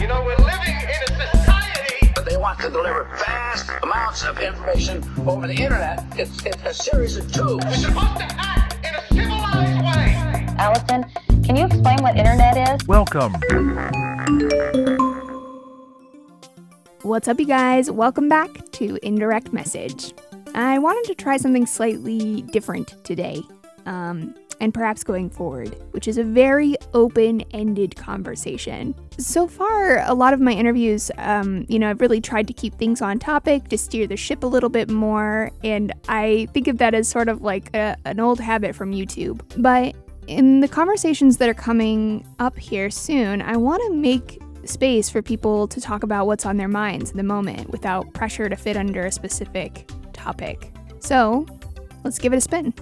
You know, we're living in a society. But they want to deliver vast amounts of information over the internet. It's, it's a series of tubes. We're supposed to act in a civilized way. Allison, can you explain what internet is? Welcome. What's up, you guys? Welcome back to Indirect Message. I wanted to try something slightly different today, um, and perhaps going forward, which is a very open ended conversation. So far, a lot of my interviews, um, you know, I've really tried to keep things on topic, to steer the ship a little bit more, and I think of that as sort of like a, an old habit from YouTube. But in the conversations that are coming up here soon, I want to make space for people to talk about what's on their minds in the moment without pressure to fit under a specific topic. So, let's give it a spin.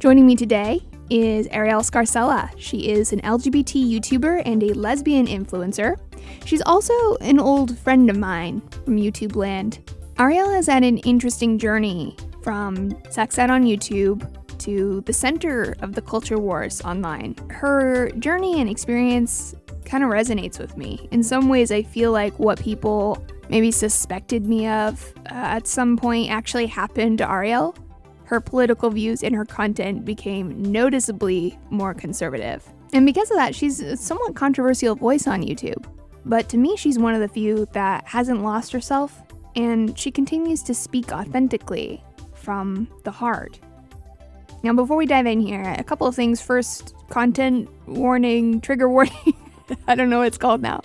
Joining me today is Arielle Scarcella. She is an LGBT YouTuber and a lesbian influencer. She's also an old friend of mine from YouTube land. Arielle has had an interesting journey from sex ed on YouTube to the center of the culture wars online. Her journey and experience kind of resonates with me. In some ways, I feel like what people maybe suspected me of uh, at some point actually happened to Arielle. Her political views and her content became noticeably more conservative. And because of that, she's a somewhat controversial voice on YouTube. But to me, she's one of the few that hasn't lost herself, and she continues to speak authentically from the heart. Now, before we dive in here, a couple of things. First, content warning, trigger warning. I don't know what it's called now.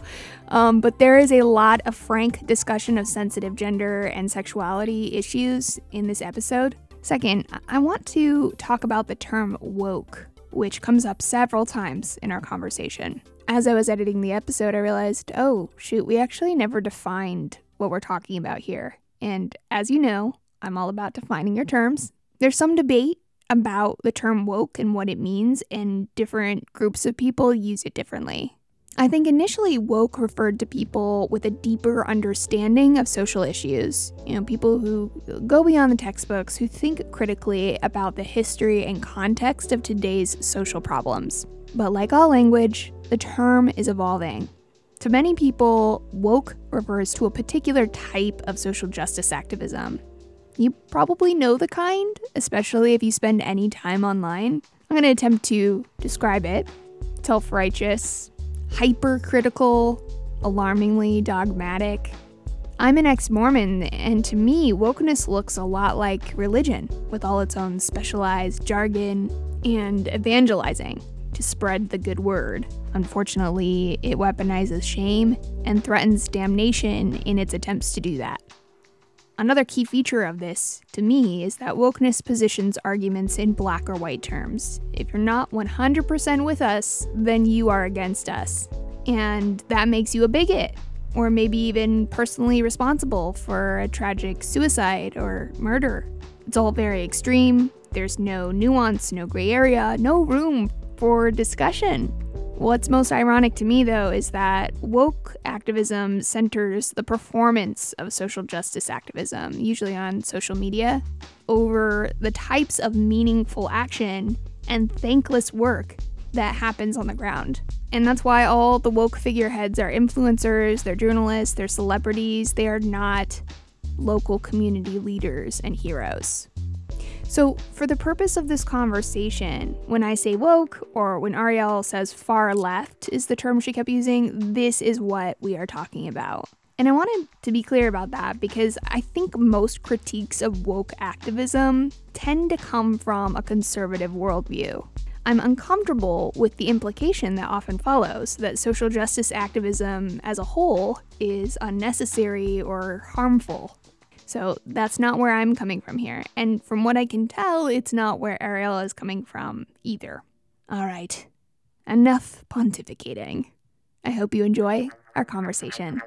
Um, but there is a lot of frank discussion of sensitive gender and sexuality issues in this episode. Second, I want to talk about the term woke, which comes up several times in our conversation. As I was editing the episode, I realized, oh, shoot, we actually never defined what we're talking about here. And as you know, I'm all about defining your terms. There's some debate about the term woke and what it means, and different groups of people use it differently. I think initially woke referred to people with a deeper understanding of social issues. You know, people who go beyond the textbooks, who think critically about the history and context of today's social problems. But like all language, the term is evolving. To many people, woke refers to a particular type of social justice activism. You probably know the kind, especially if you spend any time online. I'm going to attempt to describe it self righteous, hypercritical, alarmingly dogmatic. I'm an ex Mormon, and to me, wokeness looks a lot like religion, with all its own specialized jargon and evangelizing to spread the good word. Unfortunately, it weaponizes shame and threatens damnation in its attempts to do that. Another key feature of this, to me, is that wokeness positions arguments in black or white terms. If you're not 100% with us, then you are against us. And that makes you a bigot, or maybe even personally responsible for a tragic suicide or murder. It's all very extreme, there's no nuance, no gray area, no room for discussion. What's most ironic to me, though, is that woke activism centers the performance of social justice activism, usually on social media, over the types of meaningful action and thankless work that happens on the ground. And that's why all the woke figureheads are influencers, they're journalists, they're celebrities, they are not local community leaders and heroes. So, for the purpose of this conversation, when I say woke or when Arielle says far left is the term she kept using, this is what we are talking about. And I wanted to be clear about that because I think most critiques of woke activism tend to come from a conservative worldview. I'm uncomfortable with the implication that often follows that social justice activism as a whole is unnecessary or harmful. So that's not where I'm coming from here. And from what I can tell, it's not where Arielle is coming from either. All right, enough pontificating. I hope you enjoy our conversation.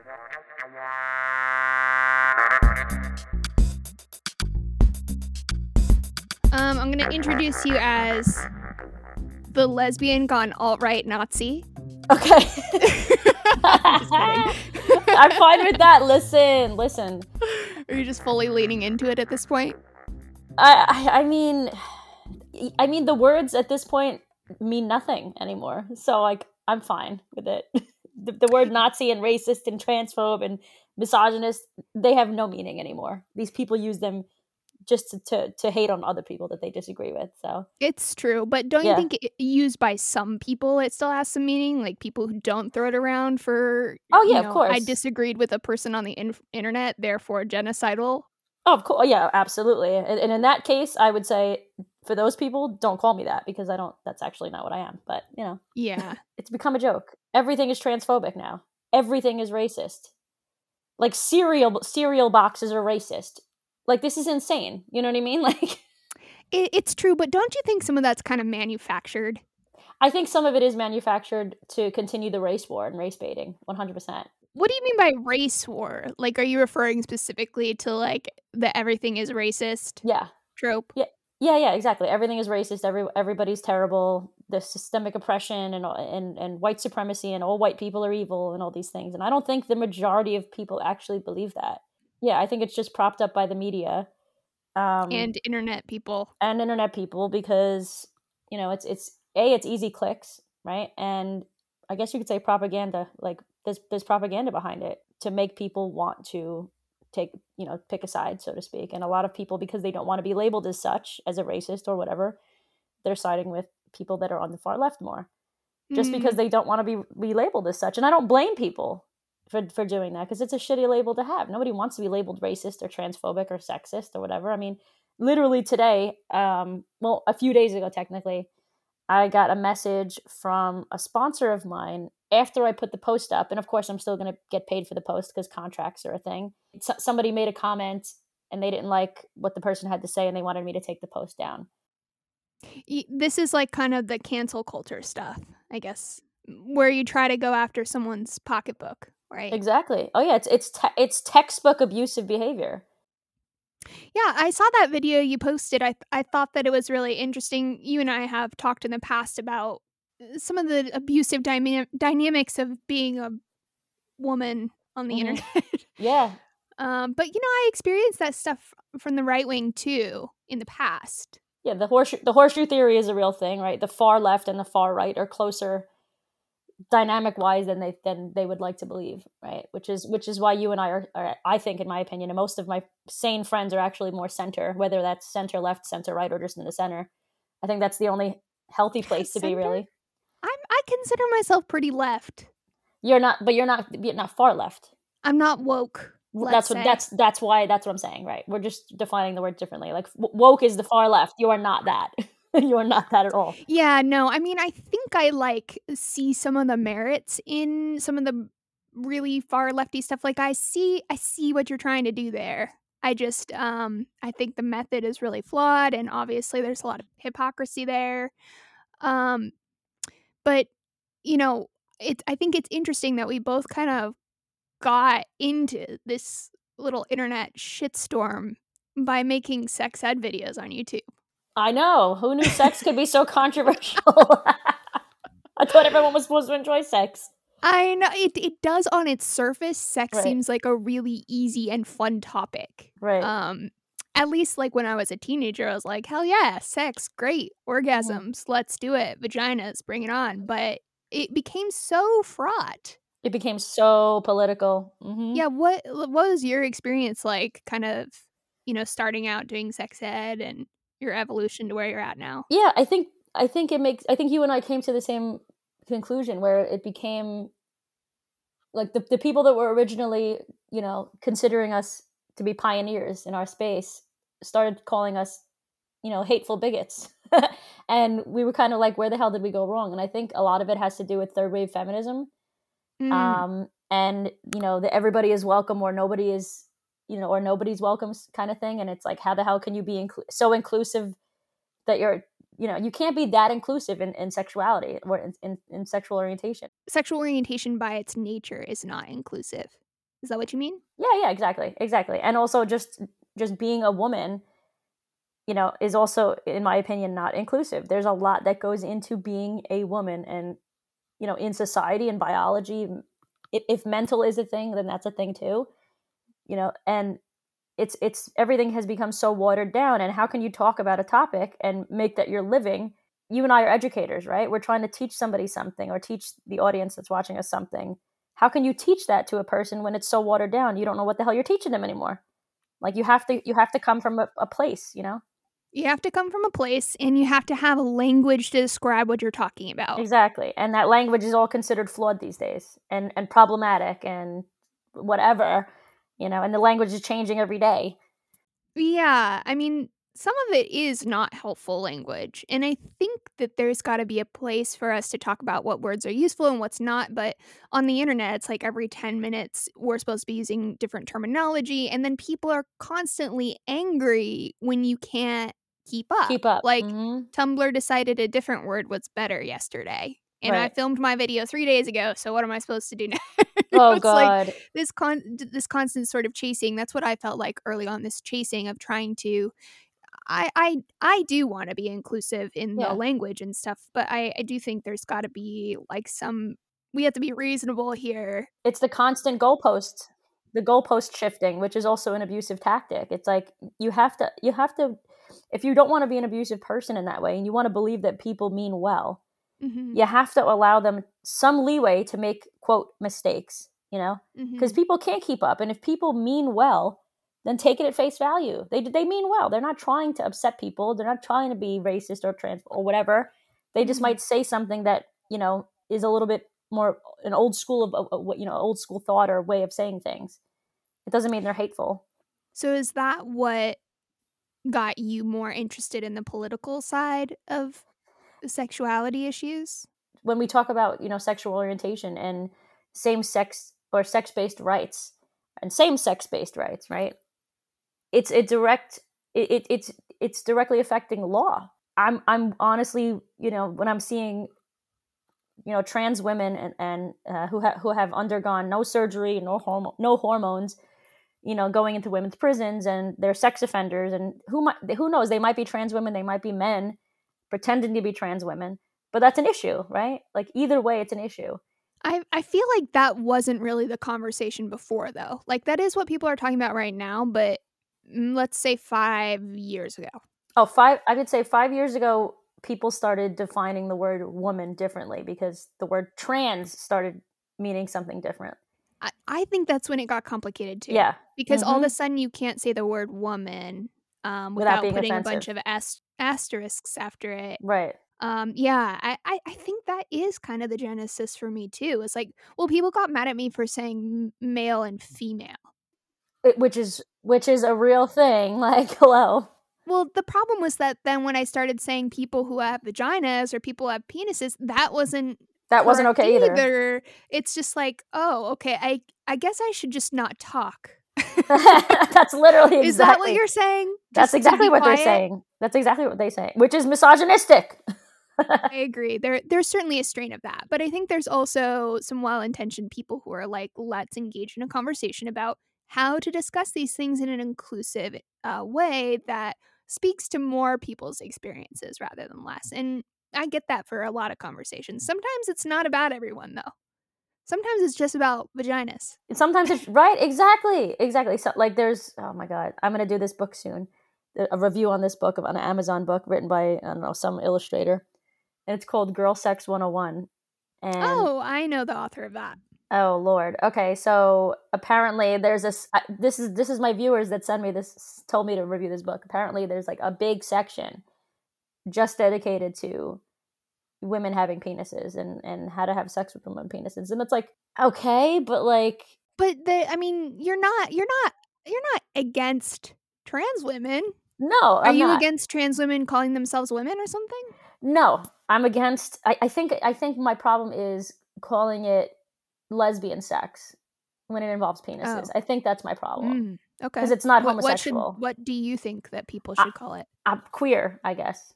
Um, I'm going to introduce you as the lesbian gone alt right Nazi. Okay. I'm fine with that. Listen, listen. You just fully leaning into it at this point? I, I, I mean, I mean, the words at this point mean nothing anymore. So like, I'm fine with it. the, the word Nazi and racist and transphobe and misogynist, they have no meaning anymore. These people use them just to, to, to hate on other people that they disagree with. So It's true, but don't Yeah. you think it, used by some people it still has some meaning? Like people who don't throw it around for. Oh, you yeah, of course. I disagreed with a person on the in- internet, therefore genocidal. Oh, of course, yeah, absolutely. And, and in that case, I would say for those people, don't call me that because I don't. That's actually not what I am. But you know, Yeah, it's become a joke. Everything is transphobic now. Everything is racist. Like cereal cereal boxes are racist. Like this is insane. You know what I mean? Like it, it's true, but don't you think some of that's kind of manufactured? I think some of it is manufactured to continue the race war and race baiting. One hundred percent. What do you mean by race war? Like, are you referring specifically to like the everything is racist Yeah. trope? Yeah, yeah, exactly. Everything is racist. Every everybody's terrible. The systemic oppression and and and white supremacy and all white people are evil and all these things. And I don't think the majority of people actually believe that. Yeah, I think it's just propped up by the media um, And internet people. and internet people because you know it's it's a it's easy clicks right? And I guess you could say propaganda like there's there's propaganda behind it to make people want to take you know pick a side so to speak. And a lot of people because they don't want to be labeled as such as a racist or whatever they're siding with people that are on the far left more just Mm, because they don't want to be be labeled as such. And I don't blame people for for doing that because it's a shitty label to have nobody wants to be labeled racist or transphobic or sexist or whatever I mean literally today um well a few days ago technically I got a message from a sponsor of mine after I put the post up. And of course, I'm still going to get paid for the post because contracts are a thing. So, somebody made a comment and they didn't like what the person had to say and they wanted me to take the post down. this is like kind of the cancel culture stuff, I guess, where you try to go after someone's pocketbook, right? Exactly. Oh, yeah. It's, it's, te- it's textbook abusive behavior. Yeah, I saw that video you posted. I I thought that it was really interesting. You and I have talked in the past about uh, some of the abusive dynamics of being a woman on the Mhm. internet. Yeah. um, but you know, I experienced that stuff from the right wing too in the past. Yeah. The horseshoe, the horseshoe theory is a real thing, right? The far left and the far right are closer dynamic wise than they than they would like to believe right? Which is which is why you and i are, are i think in my opinion and most of my sane friends are actually more center whether that's center left center right or just in the center. I think that's the only healthy place to be really. I'm I consider myself pretty left. you're not but you're not you're not far left. I'm not woke. that's what say. that's that's why that's what i'm saying right? We're just defining the word differently. Like woke is the far left. You are not that you are not that at all Yeah, no. I mean, I think I like see some of the merits in some of the really far lefty stuff. Like I see I see what you're trying to do there. I just um I think the method is really flawed and obviously there's a lot of hypocrisy there. Um but you know, it I think it's interesting that we both kind of got into this little internet shitstorm by making sex ed videos on YouTube. I know. Who knew sex could be so controversial? I thought everyone was supposed to enjoy sex. I know it it does on its surface sex Right. seems like a really easy and fun topic. Right. Um at least like when I was a teenager I was like, "Hell yeah, sex, great. Orgasms, let's do it. Vaginas, bring it on." But it became so fraught. it became so political. hmm Yeah, what what was your experience like kind of, you know, starting out doing sex ed and your evolution to where you're at now? Yeah, I think I think it makes I think you and I came to the same conclusion where it became like the the people that were originally, you know, considering us to be pioneers in our space started calling us, you know, hateful bigots. and we were kind of like where the hell did we go wrong? And I think a lot of it has to do with third wave feminism. Mm, um and you know that everybody is welcome or nobody is you know or nobody's welcome kind of thing and it's like how the hell can you be inclu- so inclusive that you're you know you can't be that inclusive in, in sexuality or in, in, in sexual orientation sexual orientation by its nature is not inclusive. Is that what you mean? yeah yeah exactly exactly and also just just being a woman you know is also in my opinion not inclusive there's a lot that goes into being a woman and you know in society and biology if, if mental is a thing then that's a thing too you know and it's it's everything has become so watered down and how can you talk about a topic and make that your living? You and i are educators right? We're trying to teach somebody something or teach the audience that's watching us something. How can you teach that to a person when it's so watered down? You don't know what the hell you're teaching them anymore. Like you have to you have to come from a, a place you know? You have to come from a place and you have to have a language to describe what you're talking about. exactly and that language is all considered flawed these days and and problematic and whatever you know and the language is changing every day Yeah, I mean, some of it is not helpful language. And I think that there's got to be a place for us to talk about what words are useful and what's not. But on the internet, it's like every 10 minutes, we're supposed to be using different terminology. And then people are constantly angry when you can't keep up. keep up Like, Mhm. Tumblr decided a different word was better yesterday. And I filmed my video three days ago. So what am I supposed to do now? oh It's like, god. this con this constant sort of chasing that's what i felt like early on this chasing of trying to i i i do want to be inclusive in Yeah. the language and stuff but i i do think there's got to be like some we have to be reasonable here. It's the constant goalpost the goalpost shifting which is also an abusive tactic. It's like you have to you have to if you don't want to be an abusive person in that way and you want to believe that people mean well Mhm, you have to allow them some leeway to make quote mistakes you know? Because people can't keep up and if people mean well then take it at face value. They they mean well. They're not trying to upset people. They're not trying to be racist or trans or whatever. They just Mhm. might say something that you know is a little bit more an old school of, of what you know old school thought or way of saying things. It doesn't mean they're hateful. So is that what got you more interested in the political side of sexuality issues? When we talk about you know sexual orientation and same sex or sex based rights and same sex based rights right? It's a direct it, it, it's it's directly affecting law. I'm i'm honestly you know when i'm seeing you know trans women and and uh, who ha- who have undergone no surgery no hormo- no hormones you know going into women's prisons and they're sex offenders and who might who knows? They might be trans women they might be men pretending to be trans women but that's an issue right like either way it's an issue I I feel like that wasn't really the conversation before though. Like that is what people are talking about right now, but mm, let's say 5 years ago. oh five i could say five years ago people started defining the word woman differently because the word trans started meaning something different I, I think that's when it got complicated too. yeah Because all of a sudden you can't say the word woman um, Without without, putting a bunch of ast- asterisks after it. right Um, yeah, I, I, I think that is kind of the genesis for me too. It's like, well, people got mad at me for saying male and female. It- which is which is a real thing like hello Well, the problem was that then when I started saying people who have vaginas or people who have penises, that wasn't that wasn't okay either, It's just like, oh, okay, I I guess I should just not talk. That's literally exactly Is that what you're saying? that's exactly what they're saying that's exactly what they say which is misogynistic I agree. There there's certainly a strain of that. But I think there's also some well-intentioned people who are like, let's engage in a conversation about how to discuss these things in an inclusive uh, way that speaks to more people's experiences rather than less. And I get that for a lot of conversations. Sometimes it's not about everyone though. Sometimes it's just about vaginas. sometimes it's right exactly exactly so like there's oh my god i'm gonna do this book soon a review on this book of an amazon book written by i don't know some illustrator and it's called girl sex 101 and oh, I know the author of that. oh lord okay so apparently there's this I- this is this is my viewers that send me this told me to review this book apparently there's like a big section just dedicated to women having penises and and how to have sex with women penises and it's like okay but like But the I mean, you're not you're not you're not against trans women. no Are I'm you not. against trans women calling themselves women or something? No, I'm against. I, I think. I think my problem is calling it lesbian sex when it involves penises. Oh. I think that's my problem. Mm, okay. Because it's not what, what should homosexual. what do you think that people I- should call it? I'm queer, I guess.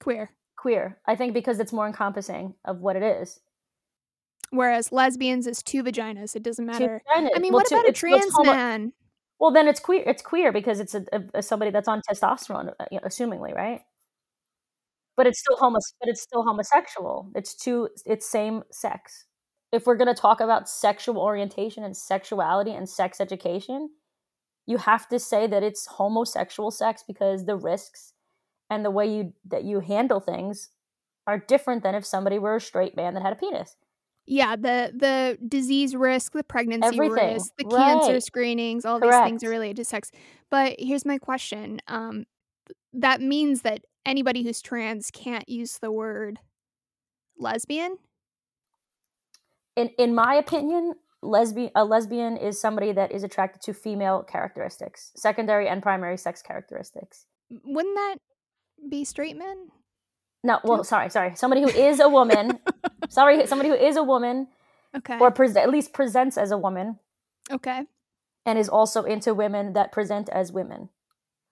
Queer. Queer. I think because it's more encompassing of what it is. Whereas lesbians is two vaginas. It doesn't matter. I mean, Well, what two- about a it's- well, it's trans homo- man? Well, then it's queer. It's queer because it's a, a, a somebody that's on testosterone, uh, you know, assumingly, right? But it's still homo. But it's still homosexual. It's two. It's same sex. If we're gonna talk about sexual orientation and sexuality and sex education, you have to say that it's homosexual sex because the risks and the way you that you handle things are different than if somebody were a straight man that had a penis. Yeah, the the disease risk, the pregnancy Everything. risk, the cancer Right. screenings, all these things are related to sex. But here's my question. Um that means that anybody who's trans can't use the word lesbian? In in my opinion, lesbian a lesbian is somebody that is attracted to female characteristics, secondary and primary sex characteristics. Wouldn't that be straight men? No, well, sorry, sorry. Somebody who is a woman. sorry, somebody who is a woman Okay. or pres at least presents as a woman okay. and is also into women that present as women.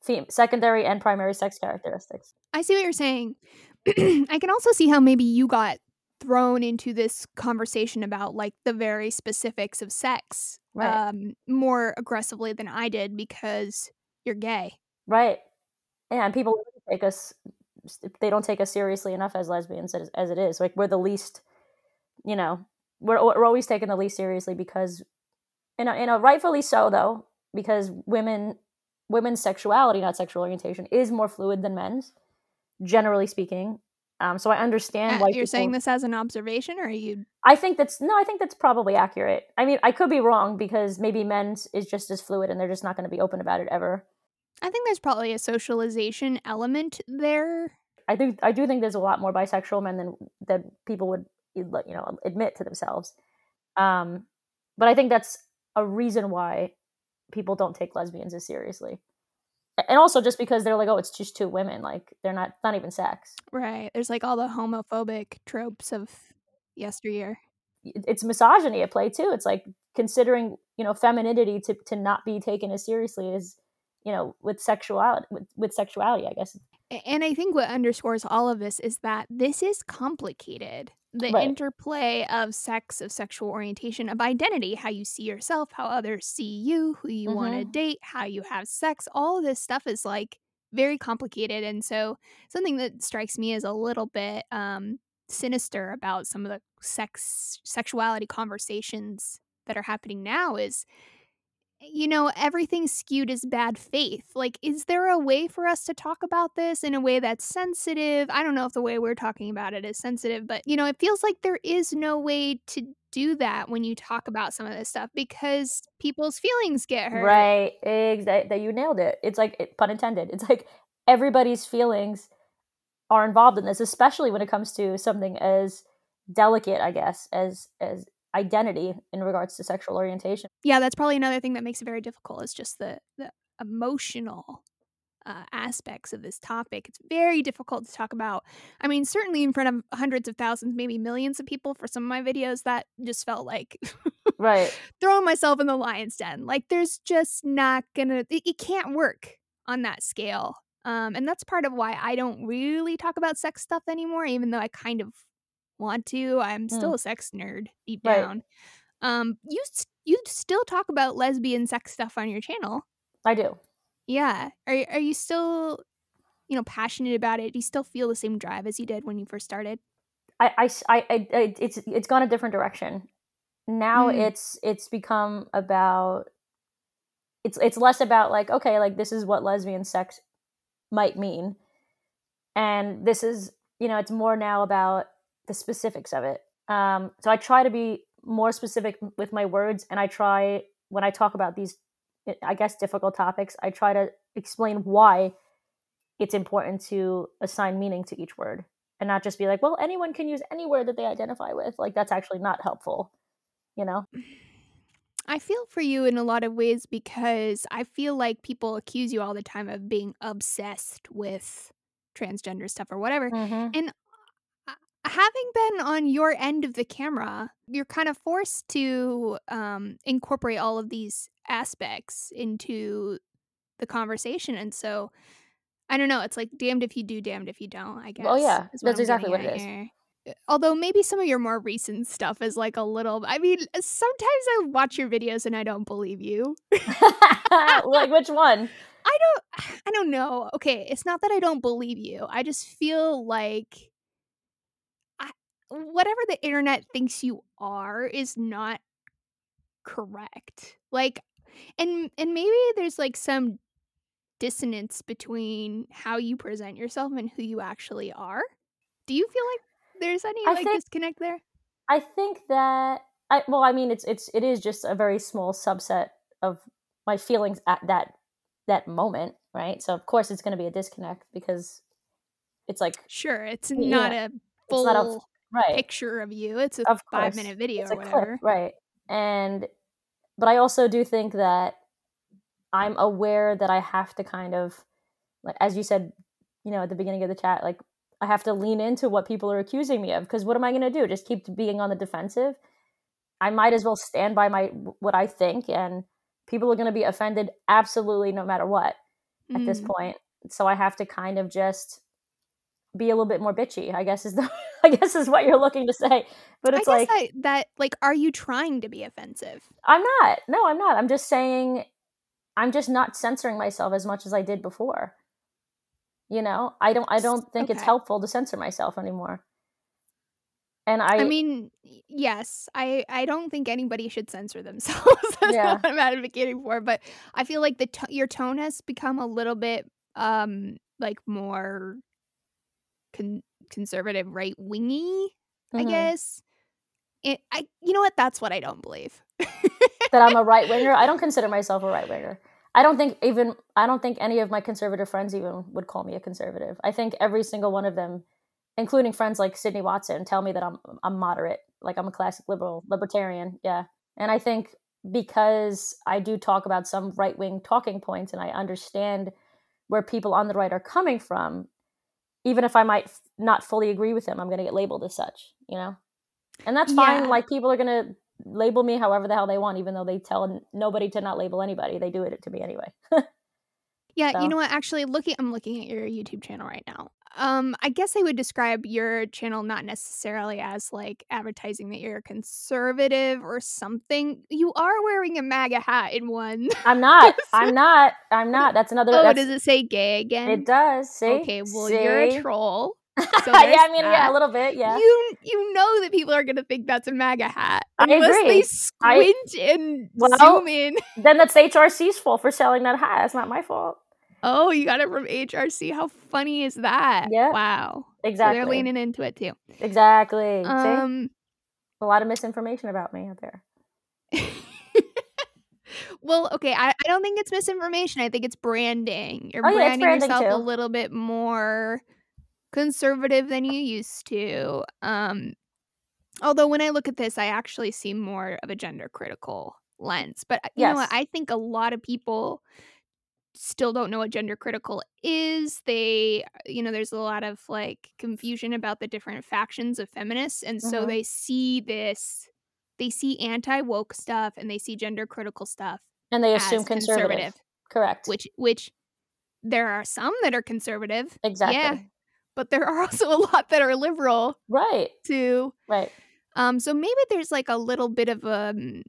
Fem- secondary and primary sex characteristics. I see what you're saying. I can also see how maybe you got thrown into this conversation about like the very specifics of sex Right. um, more aggressively than I did because you're gay. Right. Yeah, and people take us they don't take us seriously enough as lesbians as, as it is. Like we're the least, you know, we're we're always taken the least seriously because you know, you know, rightfully so though, because women women's sexuality, not sexual orientation, is more fluid than men's, generally speaking. Um, so I understand Uh, why you're saying this as an observation, or are you? I think that's no, I think that's probably accurate. I mean, I could be wrong because maybe men's is just as fluid and they're just not going to be open about it ever. I think there's probably a socialization element there. I think I do think there's a lot more bisexual men than that people would you know admit to themselves. Um, but I think that's a reason why people don't take lesbians as seriously, and also just because they're like, oh, it's just two women, like they're not not even sex. Right. There's like all the homophobic tropes of yesteryear. It's misogyny at play too. It's like considering you know femininity to to not be taken as seriously as you know with sexuality with, with sexuality. I guess And I think what underscores all of this is that this is complicated. The Right. interplay of sex, of sexual orientation, of identity, how you see yourself, how others see you, who you want to Mhm. date, how you have sex, all of this stuff is like very complicated. And so something that strikes me as a little bit um, sinister about some of the sex sexuality conversations that are happening now is you know, everything's skewed as bad faith. Like, is there a way for us to talk about this in a way that's sensitive? I don't know if the way we're talking about it is sensitive, but, you know, it feels like there is no way to do that when you talk about some of this stuff because people's feelings get hurt. Right. Exactly. You nailed it. It's like it, pun intended. It's like everybody's feelings are involved in this, especially when it comes to something as delicate, I guess, as as identity in regards to sexual orientation. Yeah, that's probably another thing that makes it very difficult is just the, the emotional uh, aspects of this topic. It's very difficult to talk about. I mean, certainly in front of hundreds of thousands, maybe millions of people for some of my videos, that just felt like Right. throwing myself in the lion's den. Like there's just not gonna it, it can't work on that scale. Um, and that's part of why I don't really talk about sex stuff anymore, even though I kind of want to. I'm still a sex nerd deep Right. down. Um, you you still talk about lesbian sex stuff on your channel. I do. Yeah. Are are you still you know passionate about it? Do you still feel the same drive as you did when you first started? I I I it's it's gone a different direction. Now Mm. it's it's become about it's it's less about like okay like this is what lesbian sex might mean, and this is you know it's more now about the specifics of it. Um, so I try to be more specific with my words, and I try when I talk about these I guess difficult topics, I try to explain why it's important to assign meaning to each word and not just be like, well, anyone can use any word that they identify with. Like that's actually not helpful, you know? I feel for you in a lot of ways because I feel like people accuse you all the time of being obsessed with transgender stuff or whatever. Mhm. And having been on your end of the camera, you're kind of forced to um, incorporate all of these aspects into the conversation. And so I don't know. It's like damned if you do, damned if you don't, I guess. Oh, yeah. That's I'm exactly what it is. here. Uh, Although maybe some of your more recent stuff is like a little. I mean, sometimes I watch your videos and I don't believe you. like which one? I don't I don't know. Okay, it's not that I don't believe you. I just feel like whatever the internet thinks you are is not correct. Like and and maybe there's like some dissonance between how you present yourself and who you actually are. Do you feel like there's any I like think- disconnect there? I think that I well, I mean, it's it's it is just a very small subset of my feelings at that that moment, right? So of course it's going to be a disconnect because it's like Sure, it's not a full not a right. picture of you. It's a Of five course. minute video It's or a clip, whatever. right? And but I also do think that I'm aware that I have to kind of like as you said, you know, at the beginning of the chat, like I have to lean into what people are accusing me of because what am I going to do? Just keep being on the defensive? I might as well stand by my what I think and people are going to be offended absolutely no matter what at this Mm. point. So I have to kind of just be a little bit more bitchy, I guess is the I guess is what you're looking to say. But I it's guess like that, that like are you trying to be offensive? I'm not. No, I'm not. I'm just saying I'm just not censoring myself as much as I did before. You know, I don't I don't think it's helpful to censor myself anymore. And I, I, mean, yes, I I don't think anybody should censor themselves. That's Yeah. what I'm advocating for. But I feel like the to- your tone has become a little bit um like more con- conservative, right wingy. I Mhm. guess. It, I you know what? That's what I don't believe. that I'm a right winger. I don't consider myself a right winger. I don't think even I don't think any of my conservative friends even would call me a conservative. I think every single one of them, including friends like Sydney Watson, tell me that I'm I'm moderate, like I'm a classic liberal, libertarian. Yeah, and I think because I do talk about some right wing talking points, and I understand where people on the right are coming from, even if I might f- not fully agree with them, I'm going to get labeled as such. You know, and that's fine. Yeah. Like people are going to label me however the hell they want, even though they tell n- nobody to not label anybody. They do it to me anyway. Yeah, So- you know what? Actually, looking, I'm looking at your YouTube channel right now. Um, I guess I would describe your channel not necessarily as like advertising that you're conservative or something. You are wearing a MAGA hat in one. I'm not. I'm not. I'm not. That's another. oh, that's, does it say gay again? It does. See. Okay, well, you're a See? troll. So yeah, I mean, yeah, a little bit. Yeah. You you know that people are gonna think that's a MAGA hat I unless agree. they I- squint and Well- zoom in. then that's HRC's fault for selling that hat. That's not my fault. Oh, you got it from HRC. How funny is that? Yeah. Wow. So Exactly. they're leaning into it too. Exactly. See? Um. A lot of misinformation about me out there. well, okay. I, I don't think it's misinformation. I think it's branding. You're Oh, yeah, it's branding branding yourself a little bit more conservative than you used to. Um. Although when I look at this, I actually see more of a gender critical lens. But uh, you know what? I think a lot of people still don't know what gender critical is. They, you know, there's a lot of like confusion about the different factions of feminists. And so Mhm. they see this, they see anti woke stuff and they see gender critical stuff, And they as assume conservative. conservative. Correct. which, which there are some that are conservative, exactly. yeah. But there are also a lot that are liberal Right. too. Right. Um, so maybe there's like a little bit of a, mm,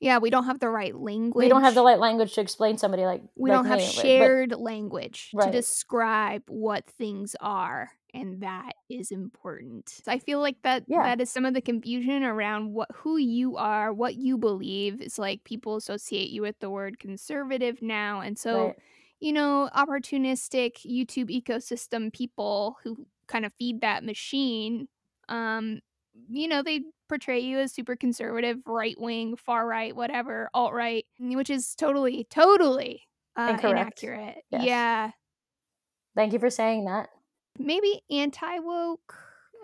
yeah, we don't have the right language. We don't have the right language to explain somebody like we like don't have me, but- but- shared language to describe what things are and that is important So i feel like that Yeah. that is some of the confusion around what who you are what you believe it's like people associate you with the word conservative now and so Right. You know opportunistic youtube ecosystem people who kind of feed that machine um you know they portray you as super conservative right wing far right whatever alt right which is totally totally uh, inaccurate Yes. yeah Thank you for saying that. maybe anti woke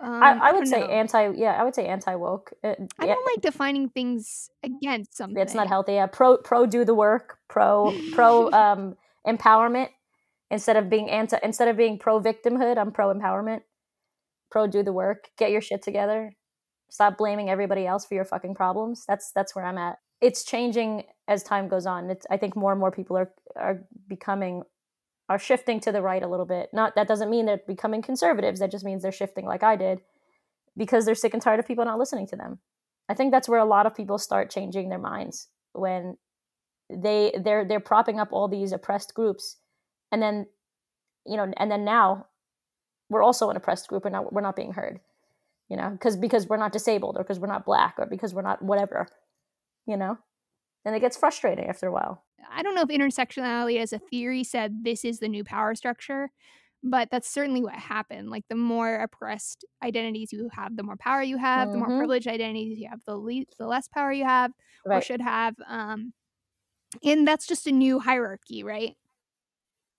um, I, I would don't say know. anti. Yeah, I would say anti woke. I don't like defining things against something. It's not healthy. Yeah, pro pro do the work. Pro pro um empowerment instead of being anti instead of being pro victimhood. I'm pro empowerment. Pro do the work. Get your shit together. Stop blaming everybody else for your fucking problems. That's that's where I'm at. It's changing as time goes on. It's I think more and more people are are becoming are shifting to the right a little bit. Not that doesn't mean they're becoming conservatives. That just means they're shifting like I did because they're sick and tired of people not listening to them. I think that's where a lot of people start changing their minds when they they're they're propping up all these oppressed groups and then you know and then now we're also an oppressed group and now we're not being heard you know because because we're not disabled or because we're not black or because we're not whatever you know and it gets frustrating after a while I don't know if intersectionality as a theory said this is the new power structure, but that's certainly what happened. Like the more oppressed identities you have, the more power you have. The more Mhm. privileged identities you have, the le- the less power you have or should have. Um, and that's just a new hierarchy, right?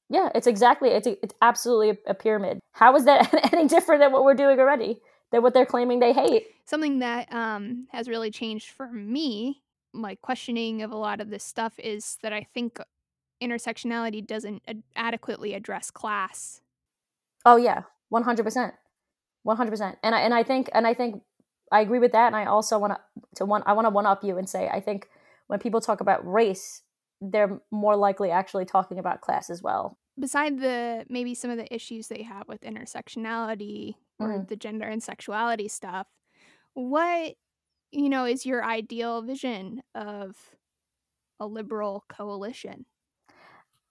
Yeah, it's exactly it's a, it's absolutely a, pyramid. How is that any different than what we're doing already? Than what they're claiming they hate? Something that um, has really changed for me, my questioning of a lot of this stuff, is that I think intersectionality doesn't ad- adequately address class. Oh yeah, one hundred percent, one hundred percent. And I and I think and I think I agree with that. And I also want to to one I want to one up you and say I think when people talk about race, they're more likely actually talking about class as well. Beside the maybe some of the issues they have with intersectionality or Mhm. the gender and sexuality stuff, what you know is your ideal vision of a liberal coalition?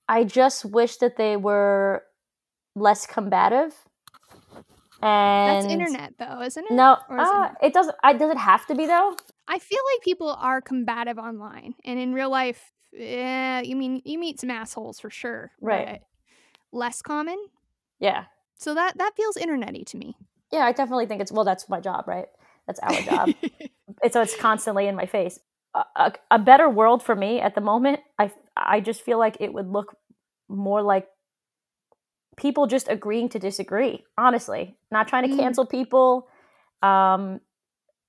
I just wish that they were less combative. And That's internet though, isn't it? No, Or is it uh, it doesn't. I does it have to be though? I feel like people are combative online, and in real life, yeah, you mean you meet some assholes for sure, Right. less common. Yeah, So that that feels internety to me. yeah. I definitely think it's well. That's my job, right? That's our job. it's so it's constantly in my face. A, a, a better world for me at the moment. I I just feel like it would look more like people just agreeing to disagree. Honestly, not trying to Mm. cancel people. Um,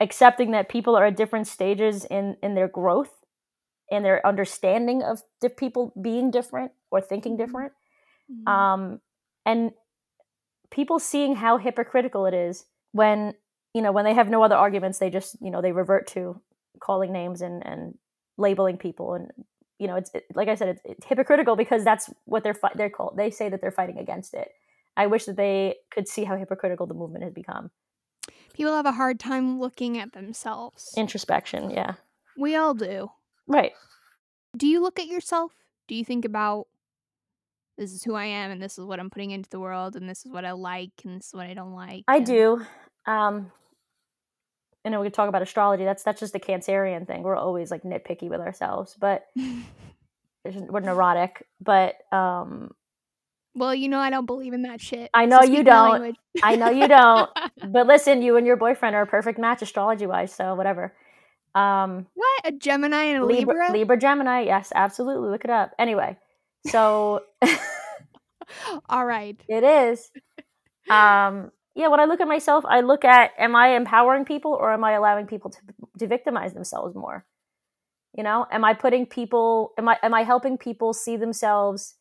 accepting that people are at different stages in in their growth and their understanding of di- people being different or thinking Mhm. different. Mhm. um, and people seeing how hypocritical it is when you know when they have no other arguments they just you know they revert to calling names and and labeling people and you know it's it, like i said it's, it's hypocritical because that's what they're fi- they're called they say that they're fighting against it i wish that they could see how hypocritical the movement has become People have a hard time looking at themselves. introspection yeah we all do. right Do you look at yourself? Do you think about this is who I am and this is what I'm putting into the world and this is what I like and this is what I don't like? i and- do um and know we could talk about astrology that's that's just a cancerian thing we're always like nitpicky with ourselves but we're neurotic but um well, you know I don't believe in that shit. I so know you don't. I know you don't. but listen, you and your boyfriend are a perfect match astrology wise, so whatever. Um what? A Gemini and a Libra, Libra? Libra Gemini, yes, absolutely. Look it up. Anyway, so All right. it is. Um yeah, when I look at myself, I look at am I empowering people or am I allowing people to to victimize themselves more? You know, am I putting people am I am I helping people see themselves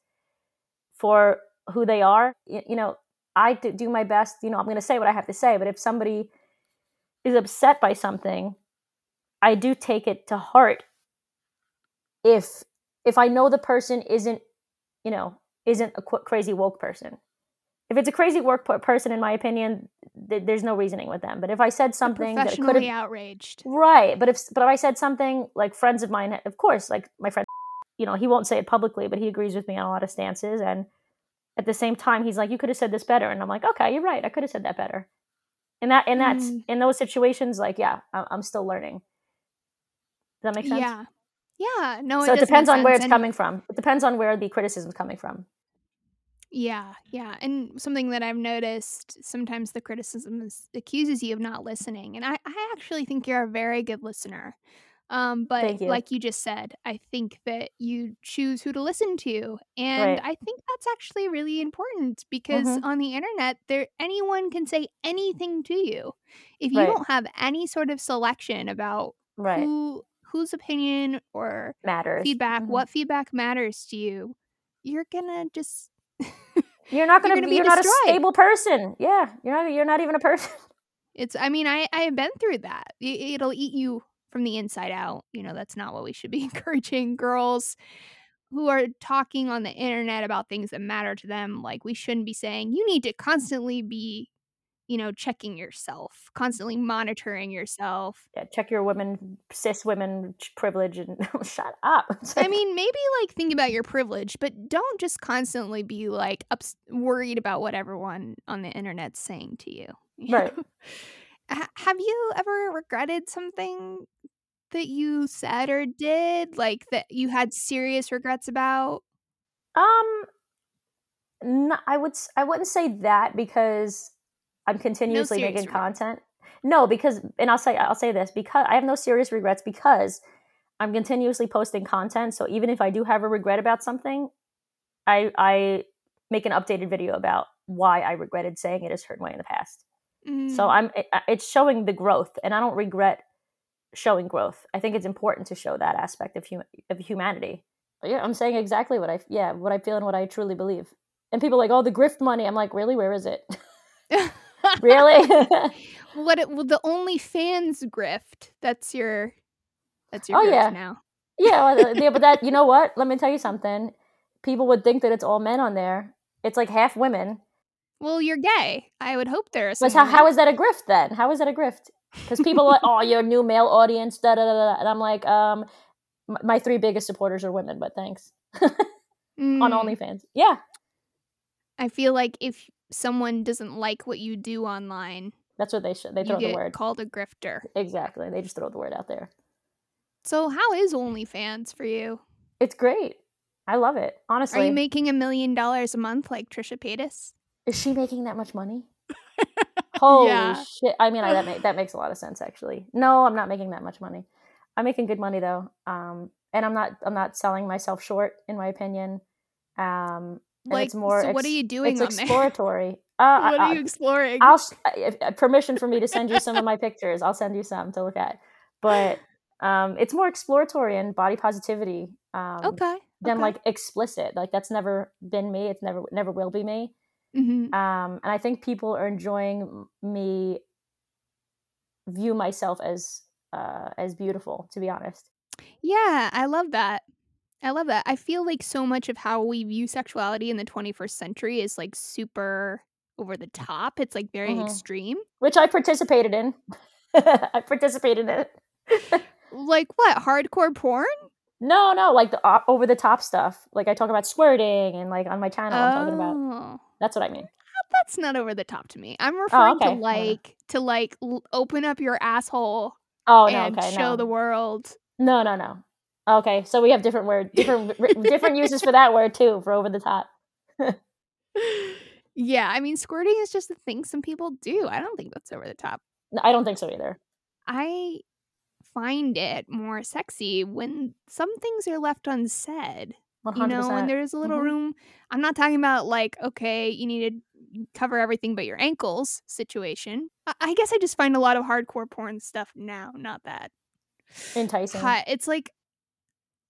for who they are? You know, i do my best, you know, I'm going to say what I have to say, but if somebody is upset by something, I do take it to heart if if I know the person isn't, you know, isn't a qu- crazy woke person. If it's a crazy work person, in my opinion, th- there's no reasoning with them. But if I said something that could Professionally have outraged. Right, but if but if I said something like friends of mine, of course, like my friend, you know, he won't say it publicly, but he agrees with me on a lot of stances, and at the same time, he's like, "You could have said this better," and I'm like, "Okay, you're right. I could have said that better." And that and that's Mm. in those situations, like, yeah, I'm still learning. Does that make sense? Yeah. Yeah. No, so it does depends on where it's And- coming from. It depends on where the criticism's coming from. Yeah, yeah. And something that I've noticed sometimes the criticism is, accuses you of not listening. And I, I actually think you're a very good listener. Um, but you. like you just said, I think that you choose who to listen to. And Right. I think that's actually really important because Mhm. on the internet there anyone can say anything to you. If you Right. don't have any sort of selection about Right, who whose opinion or matters. feedback, Mhm. what feedback matters to you, you're gonna just You're not you're gonna. be be you're not a stable person. Yeah, you're not. You're not even a person. It's I mean, I I have been through that. It'll eat you from the inside out. You know, that's not what we should be encouraging girls who are talking on the internet about things that matter to them. Like we shouldn't be saying you need to constantly be, you know, checking yourself, constantly monitoring yourself. yeah, check your women, cis women privilege, and shut up. I mean, maybe like think about your privilege, but don't just constantly be like ups- worried about what everyone on the internet's saying to you. you Right. Ha- have you ever regretted something that you said or did, like that you had serious regrets about? Um, No, I would I wouldn't say that because I'm continuously serious making regrets. content. No, because and I'll say I'll say this because I have no serious regrets because I'm continuously posting content. So even if I do have a regret about something, I I make an updated video about why I regretted saying it a certain way in the past. So Mm. I'm it- it's showing the growth, and I don't regret showing growth. I think it's important to show that aspect of hum- of humanity. But yeah, I'm saying exactly what I yeah what I feel and what I truly believe. And people are like, oh, the grift money. I'm like, really? Where is it? really? what? It, well, the OnlyFans grift. That's your. That's your Oh, grift yeah. now. yeah, well, yeah, but that you know what? Let me tell you something. People would think that it's all men on there. It's like half women. Well, you're gay. I would hope there is. But how, how is that a grift then? How is that a grift? Because people are like, oh, your new male audience, da da da da. And I'm like, um, my three biggest supporters are women, but thanks. On Mm. OnlyFans. Yeah. I feel like if someone doesn't like what you do online, That's what they should. They throw the word. called a grifter. Exactly. They just throw the word out there. So how is OnlyFans for you? It's great. I love it. Honestly. Are you making a million dollars a month like Trisha Paytas? Is she making that much money? Holy Yeah. shit! I mean, I, that ma- that makes a lot of sense actually. No, I'm not making that much money. I'm making good money though, um, and I'm not I'm not selling myself short in my opinion. Um, and Like, it's more. so what are you doing It's exploratory. Uh, what are you exploring? I'll if, if permission for me to send you some of my pictures. I'll send you some to look at. But um, it's more exploratory and body positivity. Um, okay. Than okay. like explicit. Like that's never been me. It's never never will be me Mhm. um, and I think people are enjoying me view myself as uh, as beautiful. To be honest, Yeah, I love that. I love that. I feel like so much of how we view sexuality in the 21st century is like super over the top. It's like very Mhm. extreme. which I participated in. I participated in it. Like what? Hardcore porn? No, no, like the uh, over the top stuff. Like I talk about squirting and like on my channel, I'm talking about. Oh. That's what I mean. That's not over the top to me. I'm referring okay. to like to like l- open up your asshole Oh no, and okay, show no. the world. no, no, no. Okay, so we have different word, different different uses for that word too, for over the top. yeah, I mean squirting is just a thing some people do. I don't think that's over the top. No, I don't think so either. I find it more sexy when some things are left unsaid. One You know, when there's a little Mhm. room. I'm not talking about like, okay, you need to cover everything but your ankles situation. I, I guess I just find a lot of hardcore porn stuff now, not that. Enticing. hot. It's like,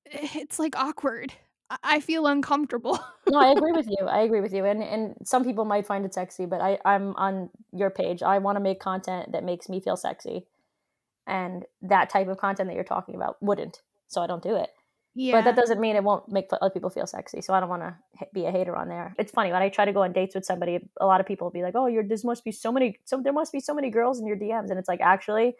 it's like awkward. I, I feel uncomfortable. no, I agree with you. I agree with you. And and some people might find it sexy, but I I'm on your page. I want to make content that makes me feel sexy, and that type of content that you're talking about wouldn't. So I don't do it. yeah. But that doesn't mean it won't make other people feel sexy. So I don't want to be a hater on there. It's funny when I try to go on dates with somebody. A lot of people will be like, "Oh, you're there must be so many. So there must be so many girls in your DMs," and it's like actually,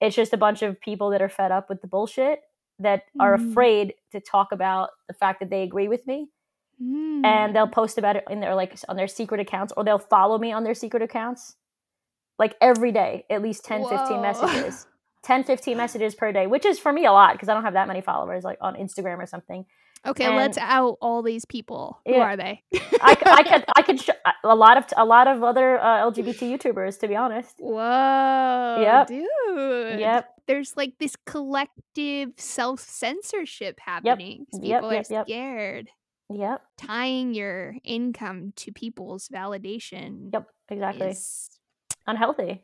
it's just a bunch of people that are fed up with the bullshit that are Mhm. afraid to talk about the fact that they agree with me and they'll Mm. post about it in their like on their secret accounts or they'll follow me on their secret accounts like every day at least 10 15 messages 10 15 messages per day which is for me a lot because i don't have that many followers like on instagram or something Okay, and- let's out all these people. Who are they? i, I could i could sh- a lot of a lot of other uh, lgbt youtubers to be honest Whoa, Yep. dude. yep There's like this collective self censorship happening. Yep, People yep, are yep. scared. yep Tying your income to people's validation yep exactly is unhealthy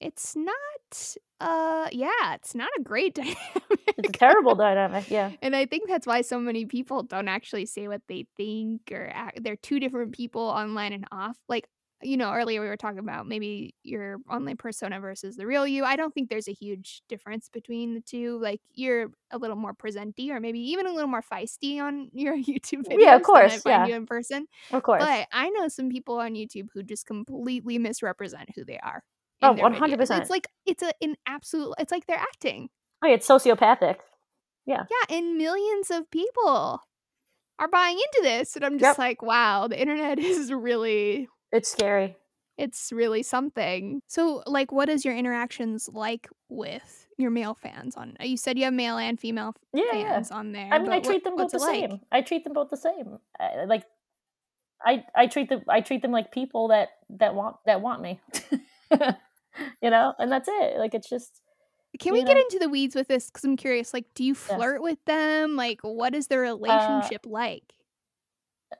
it's not uh yeah, it's not a great dynamic. it's a terrible dynamic yeah And I think that's why so many people don't actually say what they think or act. They're two different people online and off. Like, you know, earlier we were talking about maybe your online persona versus the real you. I don't think there's a huge difference between the two. Like, you're a little more presenty or maybe even a little more feisty on your YouTube videos. Yeah, of course, yeah. you in person. of course But I know some people on YouTube who just completely misrepresent who they are. Oh, in their videos. 100%. It's like, it's a, an absolute, it's like they're acting. oh, it's sociopathic Yeah, Yeah, and millions of people are buying into this. And I'm Yep. just like, wow, the internet is really it's scary it's really something. So like what is your interactions like with your male fans on you said you have male and female Yeah, yeah. fans on there. I mean, I treat what- them both the like? same. I treat them both the same. Uh, like, I I treat them I treat them like people that that want that want me. you know, and that's it. Like it's just Can we get into the weeds with this? Because I'm curious. Like, do you flirt with them? Like, what is the relationship like?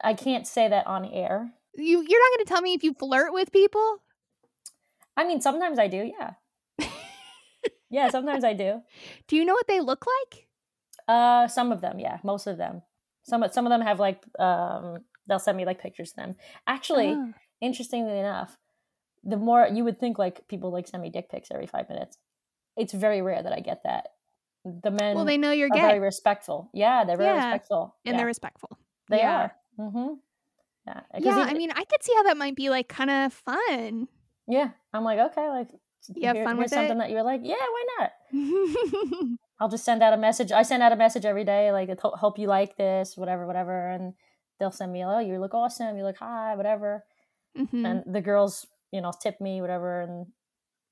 I can't say that on air. You you're not going to tell me if you flirt with people? I mean, sometimes I do. Yeah, yeah. Sometimes I do. Do you know what they look like? Uh, some of them, yeah. Most of them. Some some of them have like um, they'll send me like pictures of them. Actually, Oh. interestingly enough, the more you would think like people like send me dick pics every five minutes. It's very rare that I get that. The men well, they know you're are gay, very respectful. Yeah, they're very Yeah, respectful. and yeah, they're respectful. they yeah. are. Mm-hmm. Yeah. Yeah, even- I mean, I could see how that might be like kind of fun. yeah. I'm like, okay, like You have here- fun with it? something that you're like, yeah, why not? I'll just send out a message. I send out a message every day, like, "I hope you like this, whatever, whatever. And they'll send me, oh, you look awesome. You look high, whatever. Mhm. And the girls, you know, tip me, whatever. And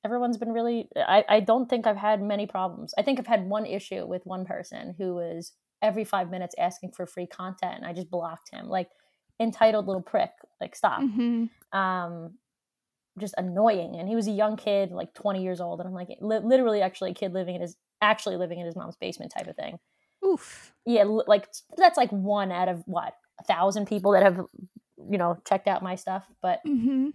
everyone's been really, I, I don't think I've had many problems. I think I've had one issue with one person who was every five minutes asking for free content. And I just blocked him, like, entitled little prick, like, stop. Mhm. Um, just annoying. And he was a young kid, like 20 years old. And I'm like, li- literally, actually, a kid living in his, actually living in his mom's basement type of thing Oof. yeah l- like that's like one out of what a thousand people that have you know checked out my stuff but hmm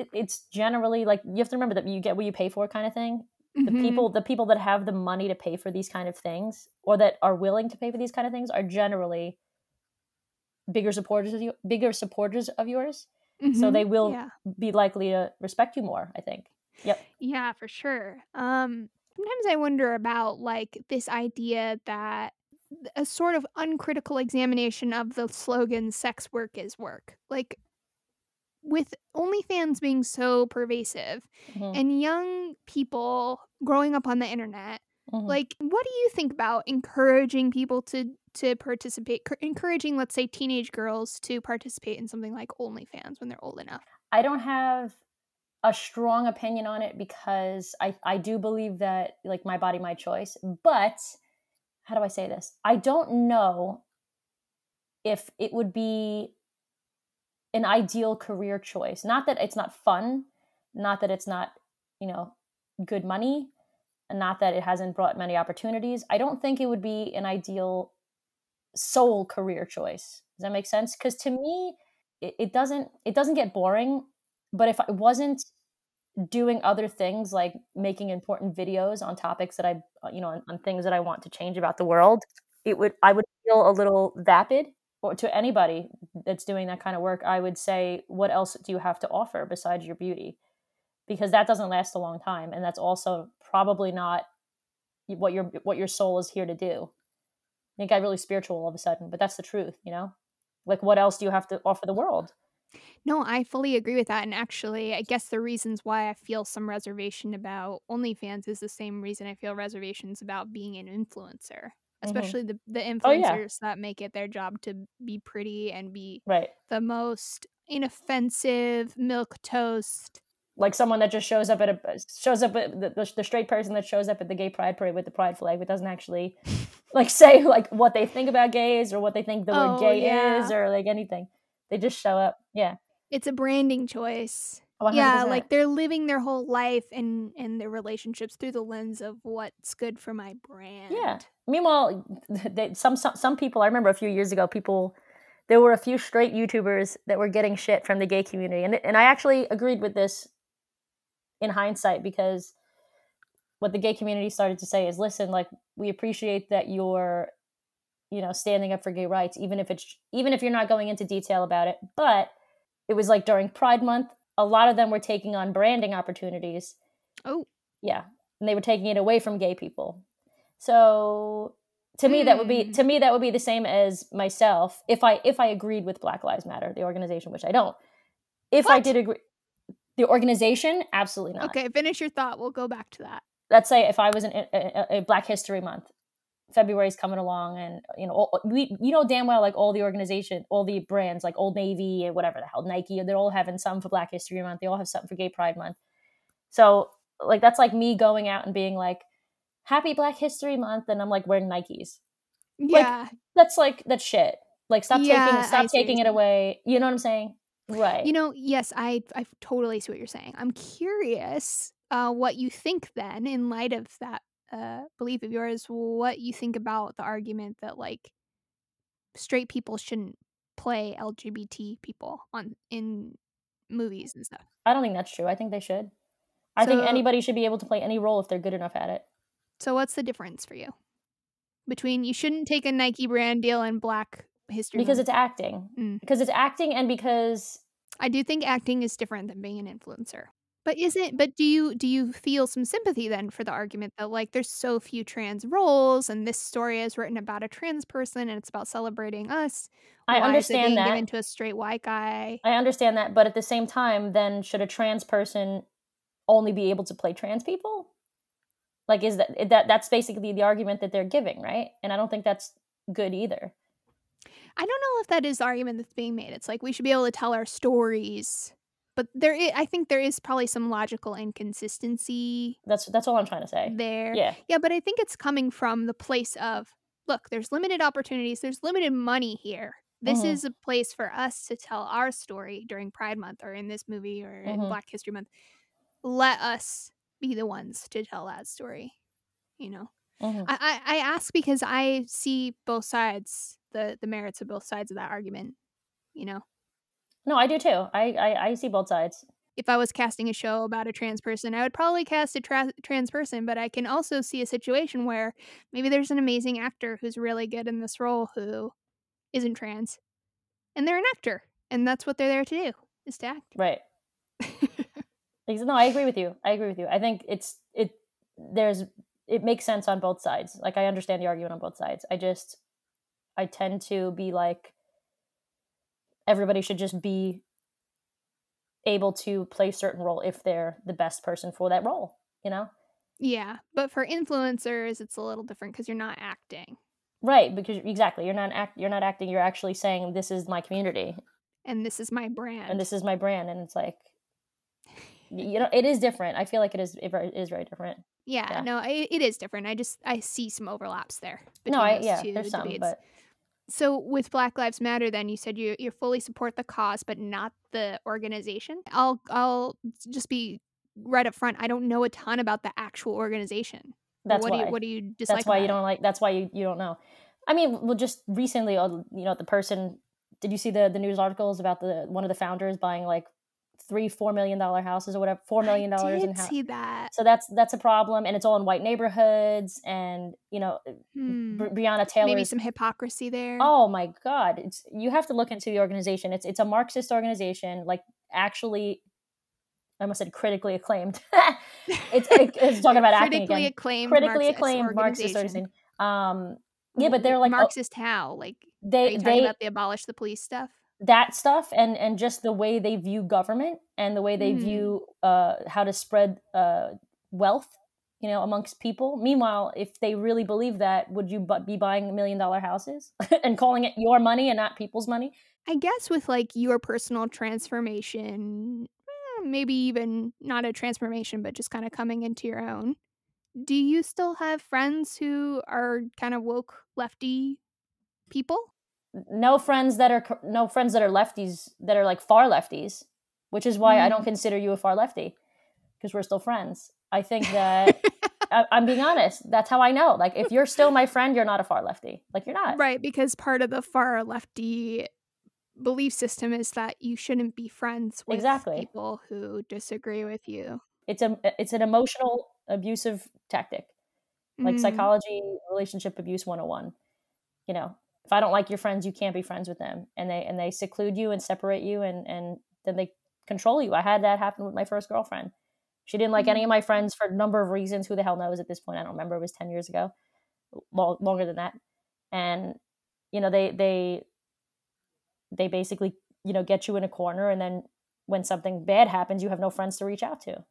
it, it's generally like you have to remember that you get what you pay for kind of thing the Mhm. people the people that have the money to pay for these kind of things or that are willing to pay for these kind of things are generally bigger supporters of you bigger supporters of yours so Mhm. they will Yeah. be likely to respect you more i think Yep. Yeah, for sure. Um, sometimes I wonder about like this idea that a sort of uncritical examination of the slogan "sex work is work." Like with OnlyFans being so pervasive Mhm, and young people growing up on the internet, mhm. like what do you think about encouraging people to to participate, encouraging let's say teenage girls to participate in something like OnlyFans when they're old enough? I don't have a strong opinion on it because I, I do believe that like my body my choice but how do i say this i don't know if it would be an ideal career choice. Not that it's not fun not that it's not you know good money and not that it hasn't brought many opportunities. I don't think it would be an ideal sole career choice. Does that make sense? Because to me it, it doesn't it doesn't get boring but if i wasn't doing other things like making important videos on topics that i you know on, on things that i want to change about the world it would i would feel a little vapid or to anybody that's doing that kind of work i would say what else do you have to offer besides your beauty? Because that doesn't last a long time and that's also probably not what your what your soul is here to do. It got really spiritual all of a sudden but that's the truth you know? Like what else do you have to offer the world? No, I fully agree with that. And actually, I guess the reasons why I feel some reservation about OnlyFans is the same reason I feel reservations about being an influencer, especially the, the Mm-hmm. Oh, yeah. influencers that make it their job to be pretty and be right the most inoffensive milk toast. like someone that just shows up at a shows up at the, the, the straight person that shows up at the gay pride parade with the pride flag but doesn't actually like say like what they think about gays or what they think the Oh, word gay yeah. is or like anything they just show up yeah It's a branding choice. 100%. Yeah, like they're living their whole life and and their relationships through the lens of what's good for my brand. yeah meanwhile they, some, some some people i remember a few years ago people there were a few straight youtubers that were getting shit from the gay community. And, and i actually agreed with this in hindsight because what the gay community started to say is listen like we appreciate that you're you know standing up for gay rights even if it's even if you're not going into detail about it. But it was like during pride month a lot of them were taking on branding opportunities. Oh, yeah. And they were taking it away from gay people so to me that would be Hmm. to me that would be the same as myself if i if i agreed with black lives matter the organization which i don't if i did agree the organization absolutely not okay. Finish your thought. We'll go back to that. let's say if I was in a, a, a Black History Month, February's coming along, and you know, we you know damn well like all the organization, all the brands like Old Navy and whatever the hell Nike, they're all having something for Black History Month. They all have something for Gay Pride Month. So like that's like me going out and being like, Happy Black History Month, and I'm like wearing Nikes. Yeah. That's like that's shit. Like stop Yeah, taking stop what taking it away. You know what I'm saying? Right. You know, yes, I I totally see what you're saying. I'm curious uh, what you think then, in light of that uh, belief of yours, what you think about the argument that like straight people shouldn't play LGBT people on in movies and stuff. I don't think that's true. I think they should. I think anybody should be able to play any role if they're good enough at it. So what's the difference for you between you shouldn't take a Nike brand deal and Black History Because Month? it's acting. Mm. Because it's acting and because I do think acting is different than being an influencer. But isn't but do you do you feel some sympathy then for the argument that like there's so few trans roles and this story is written about a trans person and it's about celebrating us? I Why is it understand being that. given to a straight white guy? I understand that, but at the same time, then should a trans person only be able to play trans people? Like, is that that that's basically the argument that they're giving, right? And I don't think that's good either. I don't know if that is the argument that's being made. It's like we should be able to tell our stories. But there i- I think there is probably some logical inconsistency That's that's all I'm trying to say. there. Yeah, Yeah, but I think it's coming from the place of look, there's limited opportunities, there's limited money here. This Mhm. is a place for us to tell our story during Pride Month or in this movie or in Mhm. Black History Month. Let us be the ones to tell that story. You know, Mhm. I, I, I ask because I see both sides, the the merits of both sides of that argument. You know, no, I do too. I, I I see both sides. if I was casting a show about a trans person, I would probably cast a tra- trans person, but I can also see a situation where maybe there's an amazing actor who's really good in this role who isn't trans, and they're an actor, and that's what they're there to do is to act. Right. No, I agree with you. I agree with you. I think it's it. There's it makes sense on both sides. Like I understand the argument on both sides. I just I tend to be like everybody should just be able to play a certain role if they're the best person for that role. You know, yeah, but for influencers, it's a little different because you're not acting, right? Because exactly, you're not act. You're not acting. You're actually saying this is my community and this is my brand. and this is my brand, and it's like you know it is different. I feel like it is it is very different. yeah, yeah. no, I, it is different. I just I see some overlaps there. No, between I those yeah, two there's some, debates. but So with Black Lives Matter, then you said you you fully support the cause, but not the organization. I'll I'll just be right up front. I don't know a ton about the actual organization. that's what why. do you what do you dislike? that's why you about it? don't like that's why you, you don't know i mean well just recently uh, you know the person did you see the the news articles about the one of the founders buying like three four million dollar houses or whatever four million dollars in did house see that. so that's that's a problem and it's all in white neighborhoods and you know Hmm. Bri- breonna taylor Maybe some hypocrisy there. oh my god it's you have to look into the organization it's it's a marxist organization like actually i almost said critically acclaimed it's, it's talking about acting critically again acclaimed, critically Marxist acclaimed Marxist organization. Um, yeah, but they're like oh, Marxist how? Like they they about the abolish the police stuff? That stuff and and just the way they view government and the way they Mhm. view uh how to spread uh wealth you know amongst people meanwhile if they really believe that would you bu- be buying million dollar houses and calling it your money and not people's money I guess with like your personal transformation, eh, maybe even not a transformation, but just kind of coming into your own. Do you still have friends who are kind of woke lefty people? No friends that are no friends that are lefties that are like far lefties which is why i don't Mm. consider you a far lefty because we're still friends i think that I, i'm being honest that's how i know like if you're still my friend you're not a far lefty like you're not Right, because part of the far lefty belief system is that you shouldn't be friends with Exactly. people who disagree with you. it's a it's an emotional abusive tactic like Mm. psychology relationship abuse 101 you know if i don't like your friends you can't be friends with them. And they and they seclude you and separate you and and then they control you. I had that happen with my first girlfriend. She didn't like any mm-hmm. of my friends for a number of reasons. Who the hell knows at this point? I don't remember. It was 10 years ago. Lo- longer than that. And you know they they they basically you know get you in a corner. And then when something bad happens you have no friends to reach out to.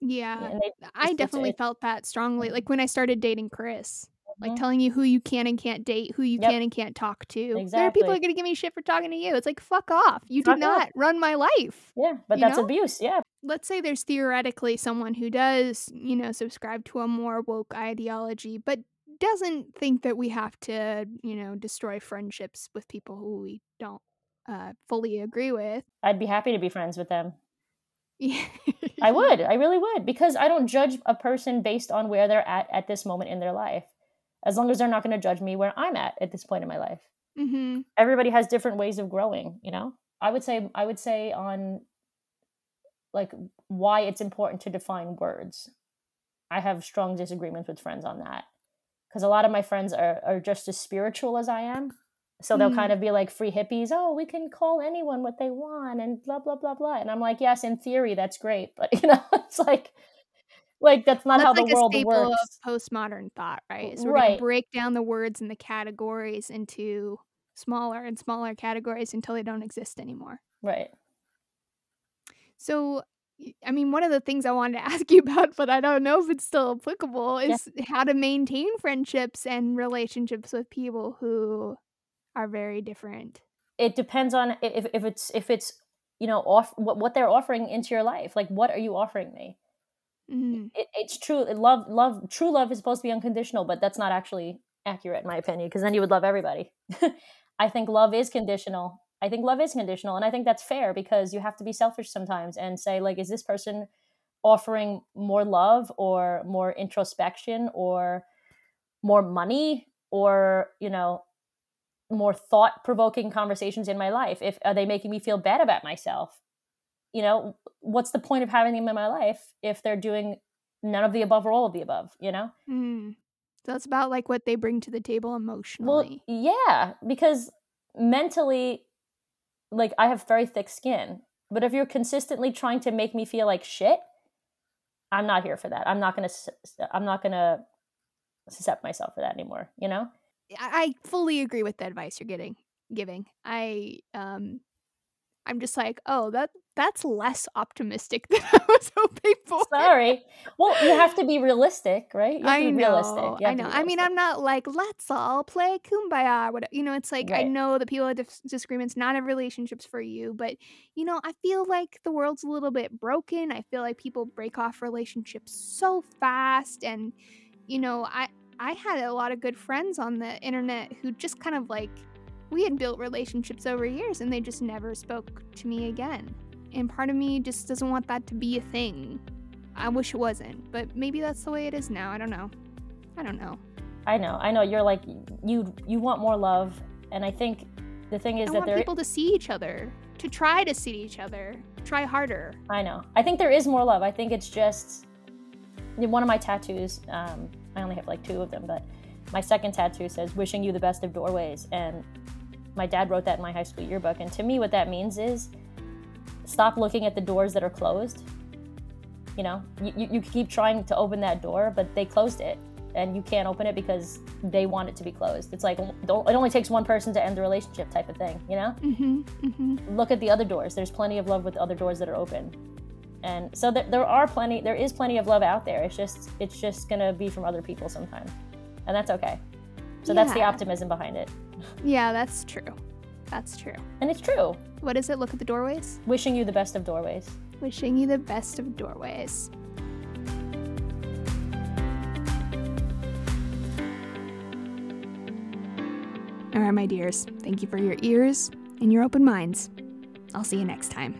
Yeah, they I definitely it- felt that strongly. Mm-hmm. Like when I started dating Chris, like Mhm. telling you who you can and can't date, who you Yep. can and can't talk to. There are people Exactly. who are gonna give me shit for talking to you. It's like fuck off. You Fuck did off. not run my life. Yeah, but that's know? abuse. Yeah. Let's say there's theoretically someone who does, you know, subscribe to a more woke ideology, but doesn't think that we have to, you know, destroy friendships with people who we don't uh, fully agree with. I'd be happy to be friends with them. Yeah. I would. I really would because I don't judge a person based on where they're at at this moment in their life. As long as they're not going to judge me where I'm at at this point in my life. hmm Everybody has different ways of growing, you know? I would say I would say on like why it's important to define words. I have strong disagreements with friends on that. Cuz a lot of my friends are are just as spiritual as I am. So they'll Mm. kind of be like free hippies, oh, we can call anyone what they want and blah blah blah blah. And I'm like, yes, in theory that's great, but you know, it's like like that's not That's how like the a world staple works. of postmodern thought, right? So we're Right. gonna break down the words and the categories into smaller and smaller categories until they don't exist anymore. Right. So, I mean, one of the things I wanted to ask you about, but I don't know if it's still applicable, Yeah. is how to maintain friendships and relationships with people who are very different. it depends on if, if it's if it's you know off what, what they're offering into your life like what are you offering me Mm. it, it's true love love true love is supposed to be unconditional but that's not actually accurate in my opinion because then you would love everybody. I think love is conditional. I think love is conditional and i think that's fair because you have to be selfish sometimes and say like is this person offering more love or more introspection or more money or you know more thought provoking conversations in my life? If are they making me feel bad about myself you know what's the point of having them in my life if they're doing none of the above or all of the above you know Mm. So it's about like what they bring to the table emotionally. well yeah because mentally like i have very thick skin but if you're consistently trying to make me feel like shit i'm not here for that i'm not gonna I'm not gonna accept myself for that anymore you know I I fully agree with the advice you're getting giving. I um I'm just like, oh, that that's less optimistic than I was hoping for. sorry well you have to be realistic right you have I to be know, I know. I mean. I'm not like let's all play kumbaya. or whatever. you know? It's like I know that people have dis- disagreements. Not every relationship's for you, but you know, I feel like the world's a little bit broken. I feel like people break off relationships so fast, and you know, I I had a lot of good friends on the internet who just kind of like we had built relationships over years, and they just never spoke to me again. And part of me just doesn't want that to be a thing. I wish it wasn't, but maybe that's the way it is now. I don't know. I don't know. I know, I know. You're like you you want more love, and I think the thing is I that want there. people to see each other, to try to see each other, try harder. I know. I think there is more love. I think it's just one of my tattoos. Um, I only have like two of them, but my second tattoo says "Wishing you the best of doorways," and my dad wrote that in my high school yearbook. And to me, what that means is stop looking at the doors that are closed. You know, you, you, you keep trying to open that door, but they closed it, and you can't open it because they want it to be closed. It's like it only takes one person to end the relationship, type of thing. You know Mm-hmm. Mm-hmm. look at the other doors. There's plenty of love with other doors that are open, and so there, there are plenty. There is plenty of love out there. It's just it's just gonna be from other people sometimes, and that's okay. So that's the optimism behind it, Yeah, that's true. That's true. and it's true. What does it? Look at the doorways. Wishing you the best of doorways. Wishing you the best of doorways. All right, my dears. Thank you for your ears and your open minds. I'll see you next time.